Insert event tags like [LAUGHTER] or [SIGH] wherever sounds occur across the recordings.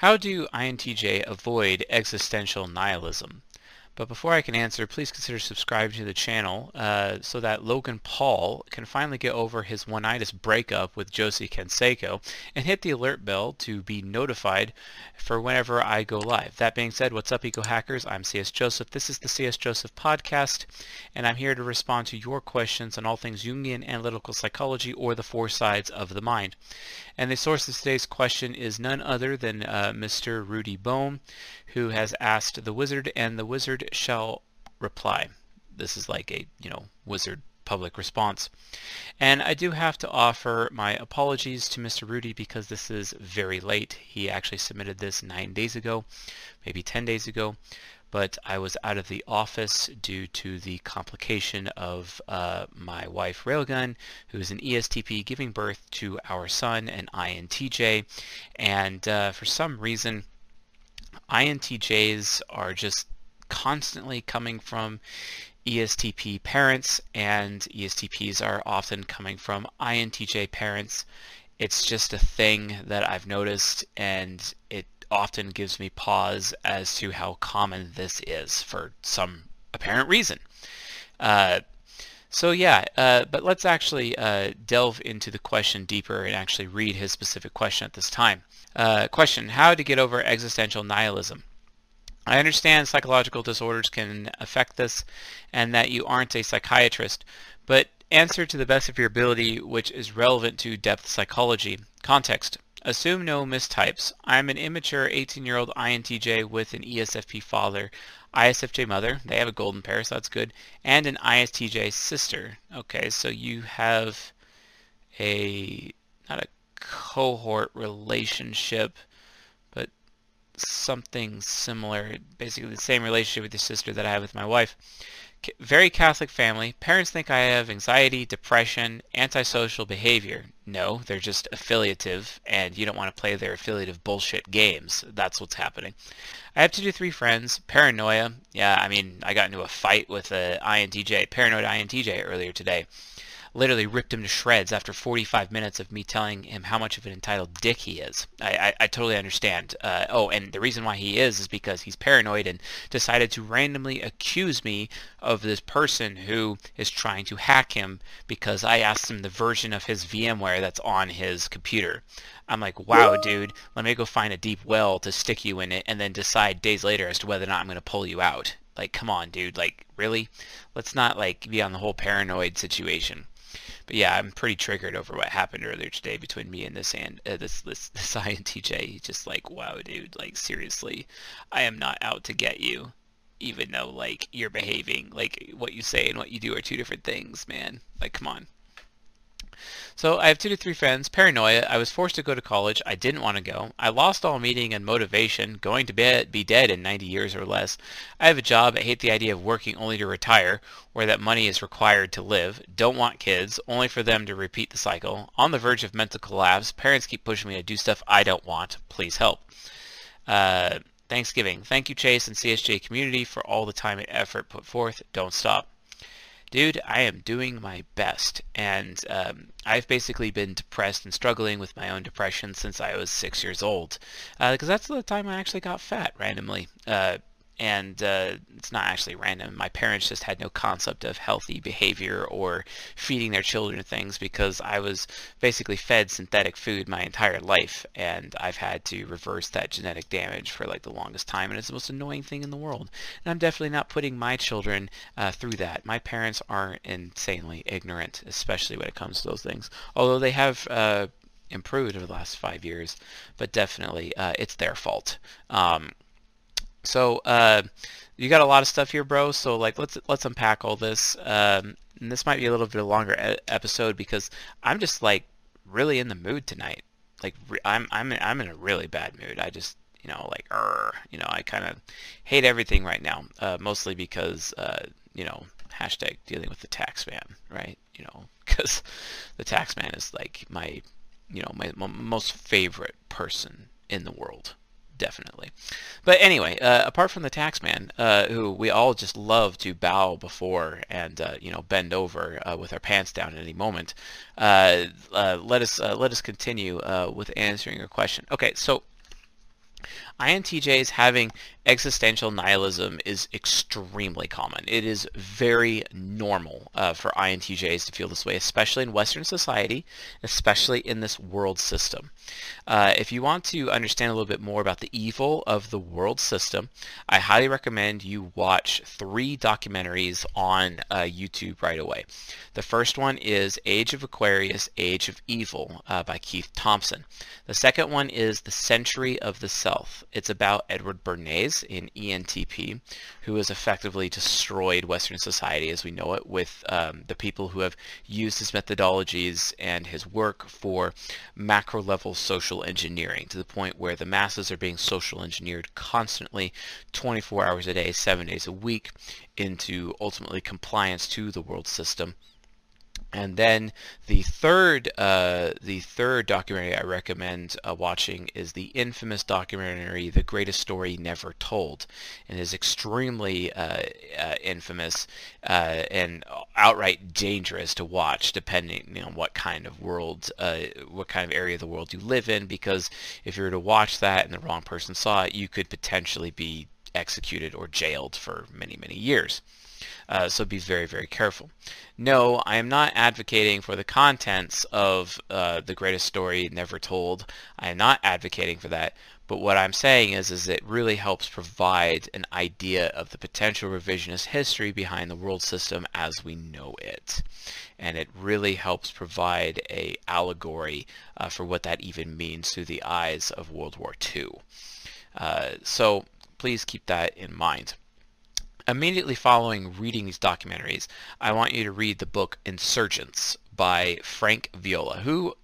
How do INTJ avoid existential nihilism? But before I can answer, please consider subscribing to the channel uh, so that Logan Paul can finally get over his one-itis breakup with Josie Canseco and hit the alert bell to be notified for whenever I go live. That being said, what's up, Ego Hackers? I'm CS Joseph. This is the CS Joseph podcast, and I'm here to respond to your questions on all things Jungian analytical psychology or the four sides of the mind. And the source of today's question is none other than uh, Mr. Rudy Bohm, who has asked the wizard, and the wizard shall reply. This is like a, you know, wizard public response. And I do have to offer my apologies to Mr. Rudy because this is very late. He actually submitted this nine days ago, maybe 10 days ago but I was out of the office due to the complication of uh, my wife Railgun, who is an ESTP giving birth to our son, an INTJ, and uh, for some reason, INTJs are just constantly coming from ESTP parents, and ESTPs are often coming from INTJ parents. It's just a thing that I've noticed, and it often gives me pause as to how common this is for some apparent reason. Uh, so yeah, uh, but let's actually uh, delve into the question deeper and actually read his specific question at this time. Uh, question, how to get over existential nihilism? I understand psychological disorders can affect this and that you aren't a psychiatrist, but answer to the best of your ability which is relevant to depth psychology. Context. Assume no mistypes. I'm an immature 18-year-old INTJ with an ESFP father, ISFJ mother, they have a golden pair, so that's good, and an ISTJ sister. Okay, so you have a, not a cohort relationship, but something similar, basically the same relationship with your sister that I have with my wife very Catholic family. Parents think I have anxiety, depression, antisocial behavior. No, they're just affiliative, and you don't want to play their affiliative bullshit games. That's what's happening. I have two to three friends. Paranoia. Yeah, I mean, I got into a fight with a INTJ, paranoid INTJ earlier today literally ripped him to shreds after 45 minutes of me telling him how much of an entitled dick he is. I, I, I totally understand. Uh, oh, and the reason why he is is because he's paranoid and decided to randomly accuse me of this person who is trying to hack him because I asked him the version of his VMware that's on his computer. I'm like, wow, dude, let me go find a deep well to stick you in it and then decide days later as to whether or not I'm going to pull you out. Like, come on, dude. Like, really? Let's not, like, be on the whole paranoid situation. But yeah, I'm pretty triggered over what happened earlier today between me and this and uh, this this [LAUGHS] this INTJ. Just like, wow, dude, like seriously, I am not out to get you, even though like you're behaving like what you say and what you do are two different things, man. Like, come on. So I have two to three friends. Paranoia. I was forced to go to college. I didn't want to go. I lost all meaning and motivation. Going to be dead in 90 years or less. I have a job. I hate the idea of working only to retire, where that money is required to live. Don't want kids, only for them to repeat the cycle. On the verge of mental collapse. Parents keep pushing me to do stuff I don't want. Please help. Uh, Thanksgiving. Thank you, Chase and CSJ community for all the time and effort put forth. Don't stop dude, I am doing my best. And um, I've basically been depressed and struggling with my own depression since I was six years old. Because uh, that's the time I actually got fat randomly. Uh, and uh, it's not actually random. My parents just had no concept of healthy behavior or feeding their children things because I was basically fed synthetic food my entire life, and I've had to reverse that genetic damage for like the longest time, and it's the most annoying thing in the world. And I'm definitely not putting my children uh, through that. My parents aren't insanely ignorant, especially when it comes to those things. Although they have uh, improved over the last five years, but definitely uh, it's their fault. Um, so uh, you got a lot of stuff here, bro. So like, let's let's unpack all this. Um, and this might be a little bit longer e episode because I'm just like really in the mood tonight. Like I'm I'm I'm in a really bad mood. I just you know like er, you know I kind of hate everything right now. Uh, mostly because uh, you know hashtag dealing with the tax man, right? You know [LAUGHS] because the tax man is like my you know my, my most favorite person in the world definitely. But anyway, uh, apart from the taxman, uh, who we all just love to bow before and uh, you know bend over uh, with our pants down at any moment, uh, uh, let us let us continue with answering your question. Okay, so INTJs having existential nihilism is extremely common. It is very normal uh, for INTJs to feel this way, especially in Western society, especially in this world system. Uh, if you want to understand a little bit more about the evil of the world system, I highly recommend you watch three documentaries on uh, YouTube right away. The first one is Age of Aquarius, Age of Evil uh, by Keith Thompson. The second one is The Century of the Self. It's about Edward Bernays in ENTP, who has effectively destroyed Western society as we know it with um, the people who have used his methodologies and his work for macro level social engineering to the point where the masses are being social engineered constantly 24 hours a day, 7 days a week into ultimately compliance to the world system and then the third, uh, the third documentary I recommend uh, watching is the infamous documentary "The Greatest Story Never Told," and is extremely uh, uh infamous uh, and outright dangerous to watch, depending on what kind of world, uh, what kind of area of the world you live in. Because if you were to watch that and the wrong person saw it, you could potentially be executed or jailed for many, many years. Uh, so be very, very careful. No, I am not advocating for the contents of uh, The Greatest Story Never Told. I am not advocating for that. But what I'm saying is, is it really helps provide an idea of the potential revisionist history behind the world system as we know it. And it really helps provide a allegory uh, for what that even means through the eyes of World War II. Uh, so please keep that in mind. Immediately following reading these documentaries, I want you to read the book Insurgents by Frank Viola, who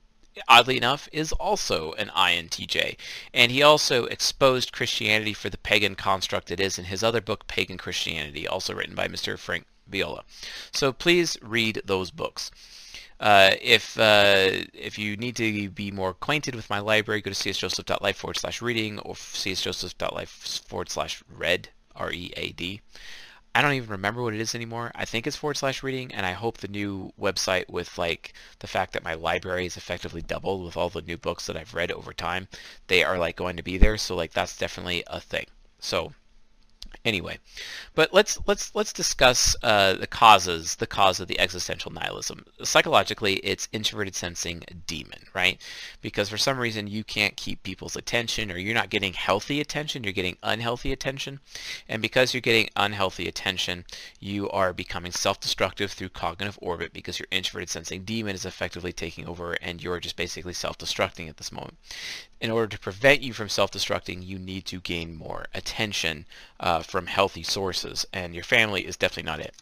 oddly enough, is also an INTJ. And he also exposed Christianity for the pagan construct it is in his other book, Pagan Christianity, also written by Mr. Frank Viola. So please read those books. Uh, if uh, if you need to be more acquainted with my library, go to csjoseph.life forward slash reading or csjoseph.life forward slash read, R-E-A-D. I don't even remember what it is anymore. I think it's forward slash reading, and I hope the new website with like the fact that my library is effectively doubled with all the new books that I've read over time, they are like going to be there. So like that's definitely a thing. So Anyway, but let's let's let's discuss uh, the causes, the cause of the existential nihilism. Psychologically, it's introverted sensing demon, right? Because for some reason you can't keep people's attention, or you're not getting healthy attention, you're getting unhealthy attention, and because you're getting unhealthy attention, you are becoming self-destructive through cognitive orbit because your introverted sensing demon is effectively taking over, and you're just basically self-destructing at this moment in order to prevent you from self-destructing, you need to gain more attention uh, from healthy sources, and your family is definitely not it.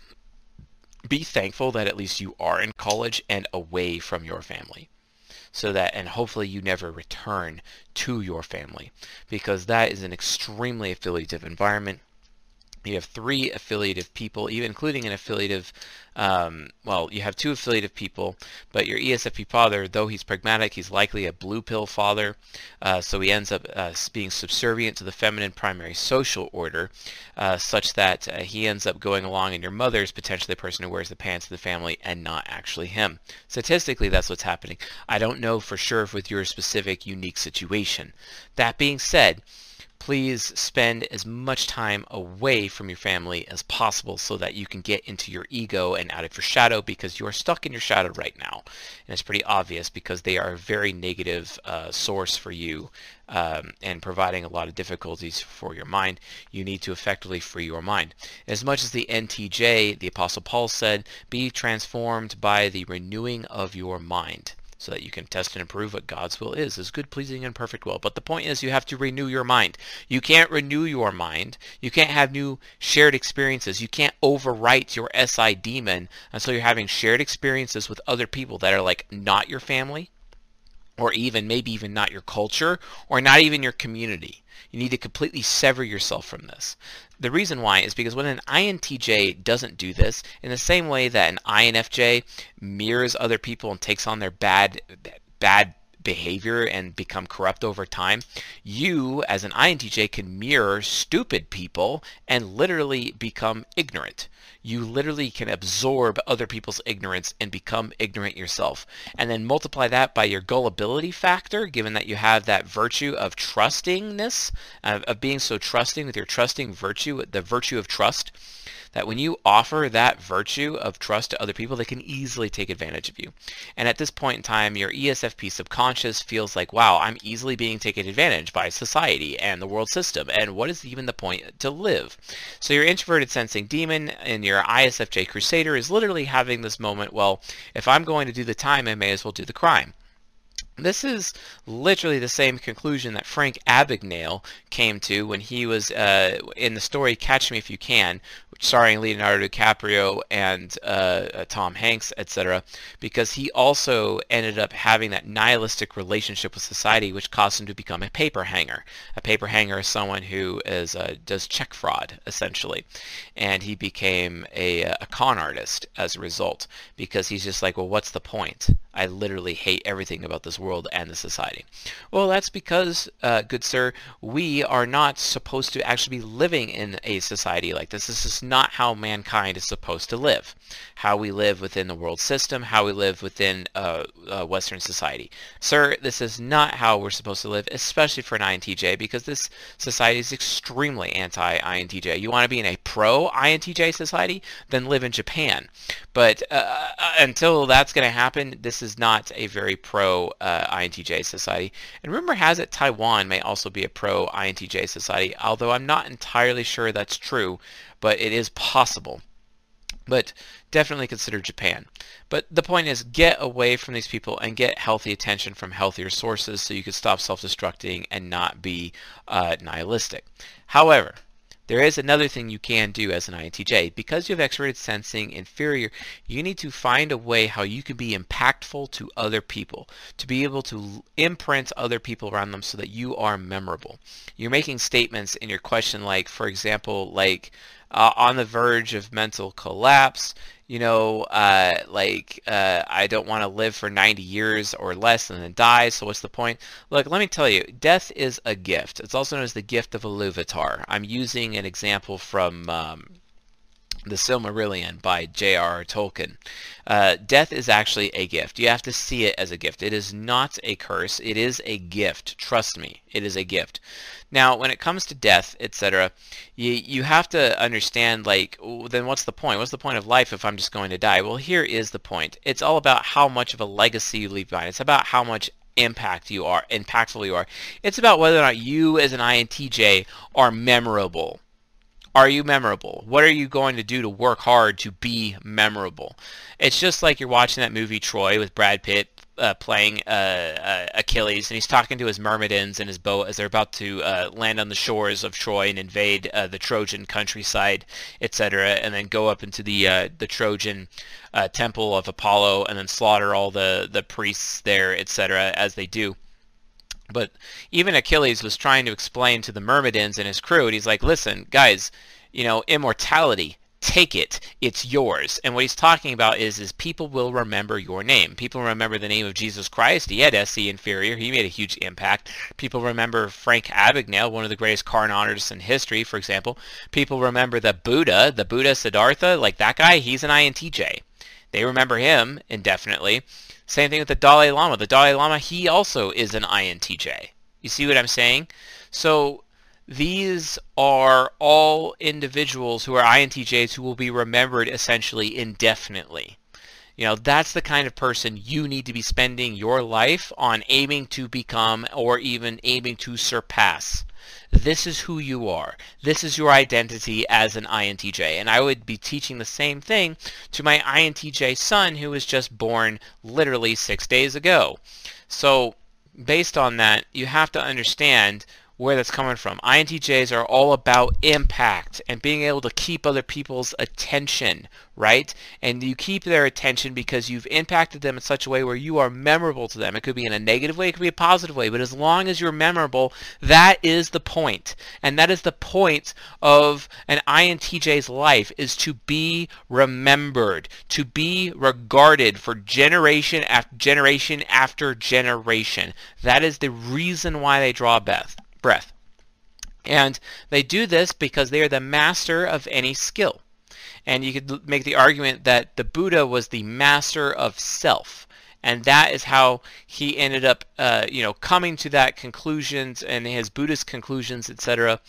Be thankful that at least you are in college and away from your family so that and hopefully you never return to your family because that is an extremely affiliative environment you have three affiliative people, even including an affiliative, um, well, you have two affiliative people, but your ESFP father, though he's pragmatic, he's likely a blue pill father, uh, so he ends up uh, being subservient to the feminine primary social order, uh, such that uh, he ends up going along and your mother is potentially the person who wears the pants of the family and not actually him. Statistically, that's what's happening. I don't know for sure if with your specific unique situation. That being said, please spend as much time away from your family as possible so that you can get into your ego and out of your shadow because you are stuck in your shadow right now. And it's pretty obvious because they are a very negative uh, source for you um, and providing a lot of difficulties for your mind. You need to effectively free your mind. As much as the NTJ, the Apostle Paul said, be transformed by the renewing of your mind so that you can test and improve what God's will is, is good, pleasing, and perfect will. But the point is you have to renew your mind. You can't renew your mind. You can't have new shared experiences. You can't overwrite your SI demon until you're having shared experiences with other people that are like not your family, or even maybe even not your culture, or not even your community. You need to completely sever yourself from this. The reason why is because when an INTJ doesn't do this, in the same way that an INFJ mirrors other people and takes on their bad bad behavior and become corrupt over time, you as an INTJ can mirror stupid people and literally become ignorant. You literally can absorb other people's ignorance and become ignorant yourself. And then multiply that by your gullibility factor, given that you have that virtue of trustingness, uh, of being so trusting with your trusting virtue, the virtue of trust that when you offer that virtue of trust to other people, they can easily take advantage of you. And at this point in time, your ESFP subconscious feels like, wow, I'm easily being taken advantage by society and the world system. And what is even the point to live? So your introverted sensing demon and your ISFJ crusader is literally having this moment, well, if I'm going to do the time, I may as well do the crime. This is literally the same conclusion that Frank Abagnale came to when he was uh, in the story Catch Me If You Can, starring Leonardo DiCaprio and uh, uh Tom Hanks, etc., because he also ended up having that nihilistic relationship with society, which caused him to become a paper hanger. A paper hanger is someone who is uh, does check fraud, essentially, and he became a, a con artist as a result because he's just like, well, what's the point? I literally hate everything about this world and the society. Well, that's because, uh, good sir, we are not supposed to actually be living in a society like this. This is not how mankind is supposed to live. How we live within the world system, how we live within uh, uh, Western society. Sir, this is not how we're supposed to live, especially for an INTJ, because this society is extremely anti-INTJ. You want to be in a pro-INTJ society? Then live in Japan. But uh, uh, until that's going to happen, this is not a very pro uh, society. And rumor has it Taiwan may also be a pro INTJ society, although I'm not entirely sure that's true, but it is possible. But definitely consider Japan. But the point is, get away from these people and get healthy attention from healthier sources so you can stop self-destructing and not be uh, nihilistic. However, there is another thing you can do as an INTJ. Because you have extroverted sensing inferior, you need to find a way how you can be impactful to other people, to be able to imprint other people around them so that you are memorable. You're making statements in your question like, for example, like, uh, on the verge of mental collapse, you know, uh, like uh, I don't want to live for 90 years or less and then die, so what's the point? Look, let me tell you, death is a gift. It's also known as the gift of a Iluvatar. I'm using an example from um, the Silmarillion by J.R.R. Tolkien. Uh, death is actually a gift. You have to see it as a gift. It is not a curse. It is a gift. Trust me, it is a gift. Now, when it comes to death, etc., you, you have to understand, like, then what's the point? What's the point of life if I'm just going to die? Well, here is the point. It's all about how much of a legacy you leave behind. It's about how much impact you are, impactful you are. It's about whether or not you as an INTJ are memorable. Are you memorable? What are you going to do to work hard to be memorable? It's just like you're watching that movie Troy with Brad Pitt uh, playing uh, uh, Achilles, and he's talking to his myrmidons and his boat as they're about to uh, land on the shores of Troy and invade uh, the Trojan countryside, etc., and then go up into the uh, the Trojan temple of Apollo and then slaughter all the the priests there, etc., as they do. But even Achilles was trying to explain to the Myrmidons and his crew, and he's like, listen, guys, you know, immortality, take it, it's yours. And what he's talking about is, is people will remember your name. People remember the name of Jesus Christ. He had SE Inferior. He made a huge impact. People remember Frank Abagnale, one of the greatest card artists in history, for example. People remember the Buddha, the Buddha Siddhartha, like that guy, he's an INTJ. They remember him indefinitely. Same thing with the Dalai Lama. The Dalai Lama, he also is an INTJ. You see what I'm saying? So these are all individuals who are INTJs who will be remembered essentially indefinitely. You know, that's the kind of person you need to be spending your life on aiming to become or even aiming to surpass. This is who you are. This is your identity as an INTJ. And I would be teaching the same thing to my INTJ son who was just born literally six days ago. So based on that, you have to understand where that's coming from. INTJs are all about impact and being able to keep other people's attention, right? And you keep their attention because you've impacted them in such a way where you are memorable to them. It could be in a negative way, it could be a positive way, but as long as you're memorable, that is the point. And that is the point of an INTJ's life is to be remembered, to be regarded for generation after generation after generation. That is the reason why they draw Beth breath. And they do this because they are the master of any skill. And you could make the argument that the Buddha was the master of self and that is how he ended up, uh, you know, coming to that conclusions and his Buddhist conclusions, etc.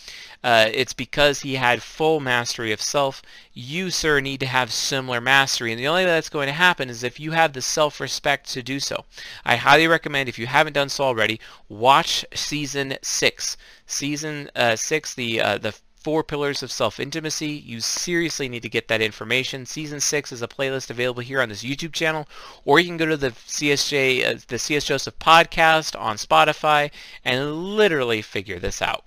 Uh, it's because he had full mastery of self. You, sir, need to have similar mastery, and the only way that's going to happen is if you have the self-respect to do so. I highly recommend, if you haven't done so already, watch season six. Season uh, six, the uh, the Four Pillars of Self-Intimacy. You seriously need to get that information. Season 6 is a playlist available here on this YouTube channel, or you can go to the CSJ, uh, the CS Joseph podcast on Spotify and literally figure this out.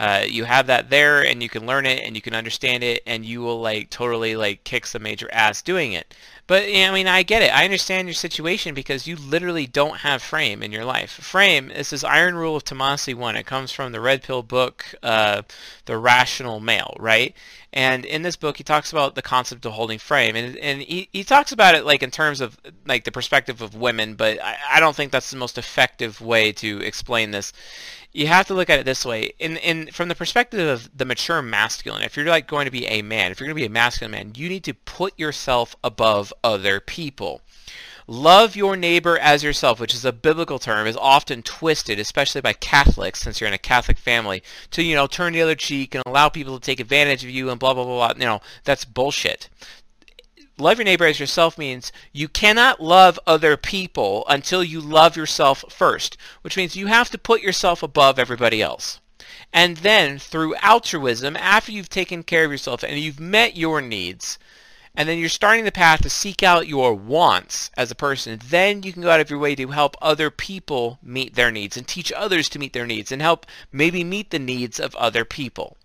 Uh, you have that there and you can learn it and you can understand it and you will like totally like kick some major ass doing it. But I mean, I get it. I understand your situation because you literally don't have frame in your life. Frame, this is Iron Rule of Tomassi 1. It comes from the Red Pill book, uh, The Rational Male, right? And in this book, he talks about the concept of holding frame. And, and he, he talks about it like in terms of like the perspective of women, but I, I don't think that's the most effective way to explain this you have to look at it this way. In in from the perspective of the mature masculine if you're like going to be a man if you're going to be a masculine man you need to put yourself above other people. Love your neighbor as yourself which is a biblical term is often twisted especially by catholics since you're in a catholic family to you know turn the other cheek and allow people to take advantage of you and blah blah blah, blah. you know that's bullshit love your neighbor as yourself means you cannot love other people until you love yourself first, which means you have to put yourself above everybody else. And then through altruism, after you've taken care of yourself and you've met your needs, and then you're starting the path to seek out your wants as a person, then you can go out of your way to help other people meet their needs and teach others to meet their needs and help maybe meet the needs of other people.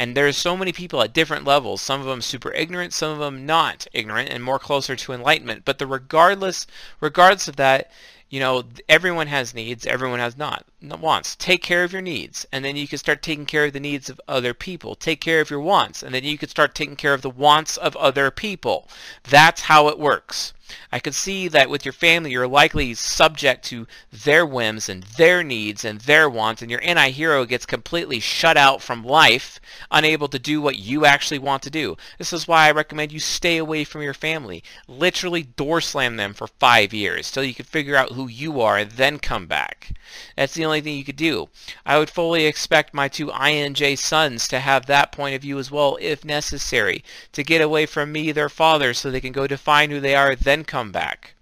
And there's so many people at different levels, some of them super ignorant, some of them not ignorant and more closer to enlightenment. But the regardless regardless of that, you know, everyone has needs, everyone has not wants. Take care of your needs, and then you can start taking care of the needs of other people. Take care of your wants, and then you can start taking care of the wants of other people. That's how it works. I can see that with your family, you're likely subject to their whims and their needs and their wants, and your anti-hero gets completely shut out from life, unable to do what you actually want to do. This is why I recommend you stay away from your family. Literally door slam them for five years till you can figure out who you are and then come back. That's the only thing you could do. I would fully expect my two INJ sons to have that point of view as well, if necessary, to get away from me, their father, so they can go define who they are, then come back.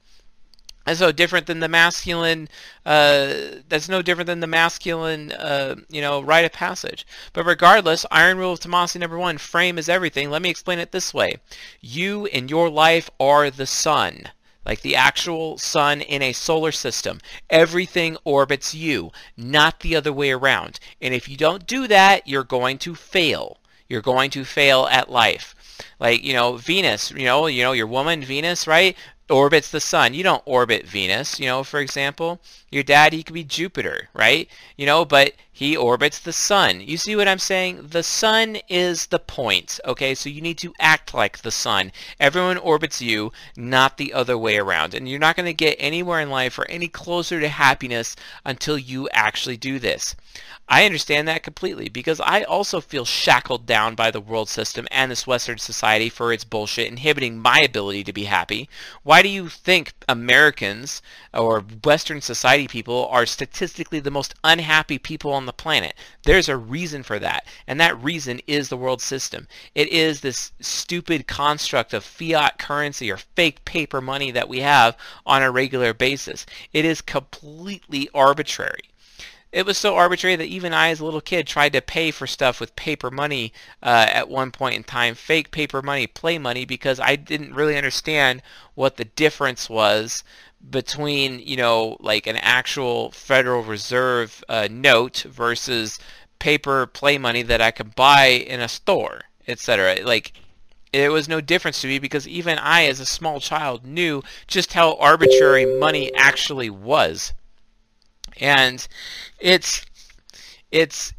And so different than the masculine, uh, that's no different than the masculine, uh, you know, rite of passage. But regardless, iron rule of Tomassi number one, frame is everything. Let me explain it this way. You in your life are the sun like the actual sun in a solar system. Everything orbits you, not the other way around. And if you don't do that, you're going to fail. You're going to fail at life. Like, you know, Venus, you know, you know, your woman, Venus, right? orbits the sun. You don't orbit Venus, you know, for example. Your dad, he could be Jupiter, right? You know, but he orbits the sun. You see what I'm saying? The sun is the point, okay? So you need to act like the sun. Everyone orbits you, not the other way around. And you're not going to get anywhere in life or any closer to happiness until you actually do this. I understand that completely because I also feel shackled down by the world system and this Western society for its bullshit inhibiting my ability to be happy. Why do you think Americans or Western society people are statistically the most unhappy people on the planet? There's a reason for that, and that reason is the world system. It is this stupid construct of fiat currency or fake paper money that we have on a regular basis. It is completely arbitrary. It was so arbitrary that even I, as a little kid, tried to pay for stuff with paper money uh, at one point in time, fake paper money, play money, because I didn't really understand what the difference was between, you know, like an actual Federal Reserve uh, note versus paper play money that I could buy in a store, etc. Like, it was no difference to me because even I, as a small child, knew just how arbitrary money actually was and it's it's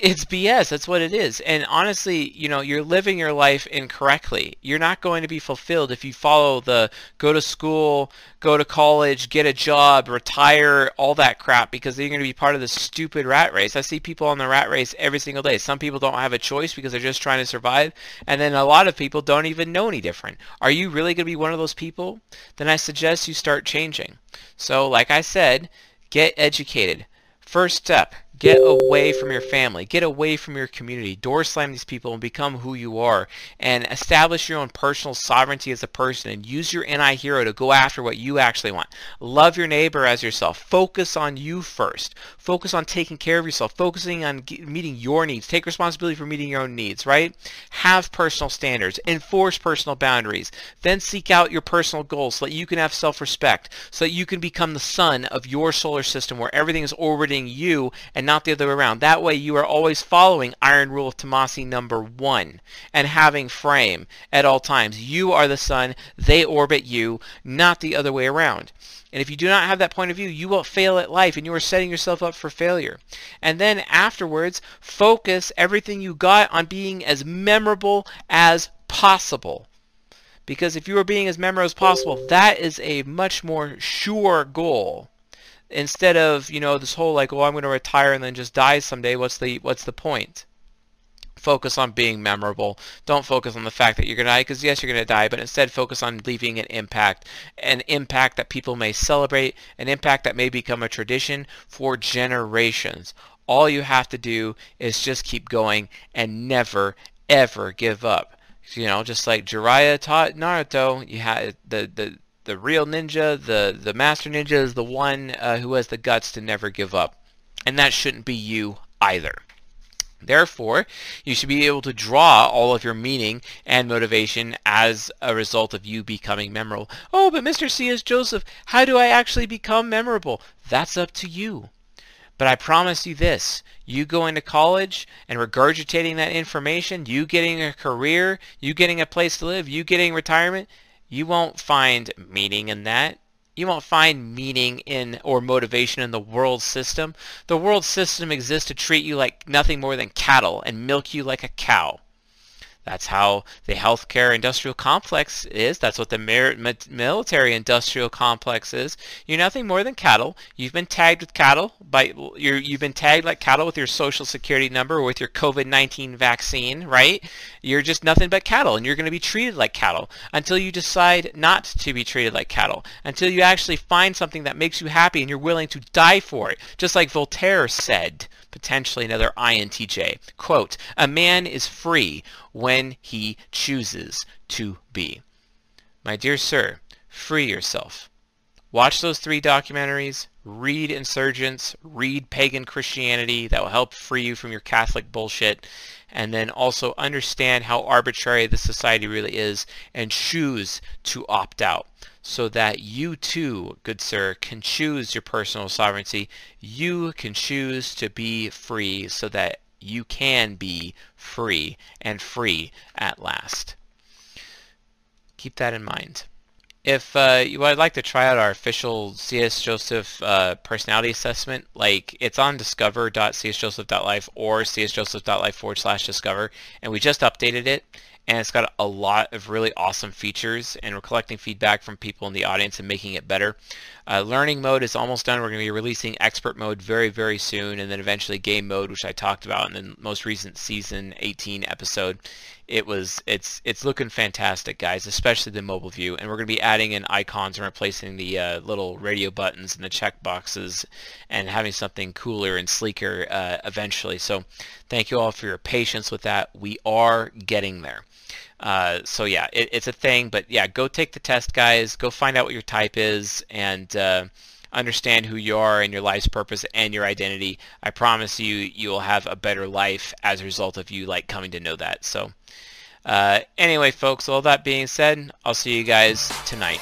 it's BS. That's what it is. And honestly, you know, you're living your life incorrectly. You're not going to be fulfilled if you follow the go to school, go to college, get a job, retire, all that crap because you're going to be part of the stupid rat race. I see people on the rat race every single day. Some people don't have a choice because they're just trying to survive. And then a lot of people don't even know any different. Are you really going to be one of those people? Then I suggest you start changing. So like I said, get educated. First step, Get away from your family. Get away from your community. Door slam these people and become who you are. And establish your own personal sovereignty as a person and use your NI hero to go after what you actually want. Love your neighbor as yourself. Focus on you first. Focus on taking care of yourself. Focusing on meeting your needs. Take responsibility for meeting your own needs, right? Have personal standards. Enforce personal boundaries. Then seek out your personal goals so that you can have self-respect. So that you can become the sun of your solar system where everything is orbiting you and and not the other way around. That way you are always following iron rule of Tomassi number one and having frame at all times. You are the sun, they orbit you, not the other way around. And if you do not have that point of view, you will fail at life and you are setting yourself up for failure. And then afterwards, focus everything you got on being as memorable as possible. Because if you are being as memorable as possible, that is a much more sure goal instead of you know this whole like oh I'm going to retire and then just die someday what's the what's the point? Focus on being memorable. Don't focus on the fact that you're going to die because yes you're going to die but instead focus on leaving an impact an impact that people may celebrate an impact that may become a tradition for generations. All you have to do is just keep going and never ever give up. You know just like Jiraiya taught Naruto you had the the the real ninja, the, the master ninja is the one uh, who has the guts to never give up. And that shouldn't be you either. Therefore, you should be able to draw all of your meaning and motivation as a result of you becoming memorable. Oh, but Mr. C.S. Joseph, how do I actually become memorable? That's up to you. But I promise you this, you going to college and regurgitating that information, you getting a career, you getting a place to live, you getting retirement, you won't find meaning in that. You won't find meaning in or motivation in the world system. The world system exists to treat you like nothing more than cattle and milk you like a cow. That's how the healthcare industrial complex is. That's what the military industrial complex is. You're nothing more than cattle. You've been tagged with cattle by you you've been tagged like cattle with your social security number or with your COVID-19 vaccine, right? You're just nothing but cattle and you're going to be treated like cattle until you decide not to be treated like cattle. Until you actually find something that makes you happy and you're willing to die for it. Just like Voltaire said potentially another INTJ. Quote, a man is free when he chooses to be. My dear sir, free yourself. Watch those three documentaries, read Insurgents, read Pagan Christianity, that will help free you from your Catholic bullshit, and then also understand how arbitrary the society really is and choose to opt out so that you too, good sir, can choose your personal sovereignty. You can choose to be free so that you can be free and free at last. Keep that in mind. If uh, you would like to try out our official CS Joseph uh, personality assessment, like it's on discover.csjoseph.life or csjoseph.life forward slash discover, and we just updated it and it's got a lot of really awesome features and we're collecting feedback from people in the audience and making it better. Uh, learning mode is almost done. We're going to be releasing expert mode very, very soon and then eventually game mode, which I talked about in the most recent season 18 episode. It was, it's, it's looking fantastic, guys, especially the mobile view. And we're going to be adding in icons and replacing the uh, little radio buttons and the check boxes and having something cooler and sleeker uh, eventually. So thank you all for your patience with that. We are getting there. Uh, so yeah, it, it's a thing, but yeah, go take the test, guys. Go find out what your type is and uh, understand who you are and your life's purpose and your identity. I promise you, you will have a better life as a result of you like coming to know that. So uh, anyway, folks, all that being said, I'll see you guys tonight.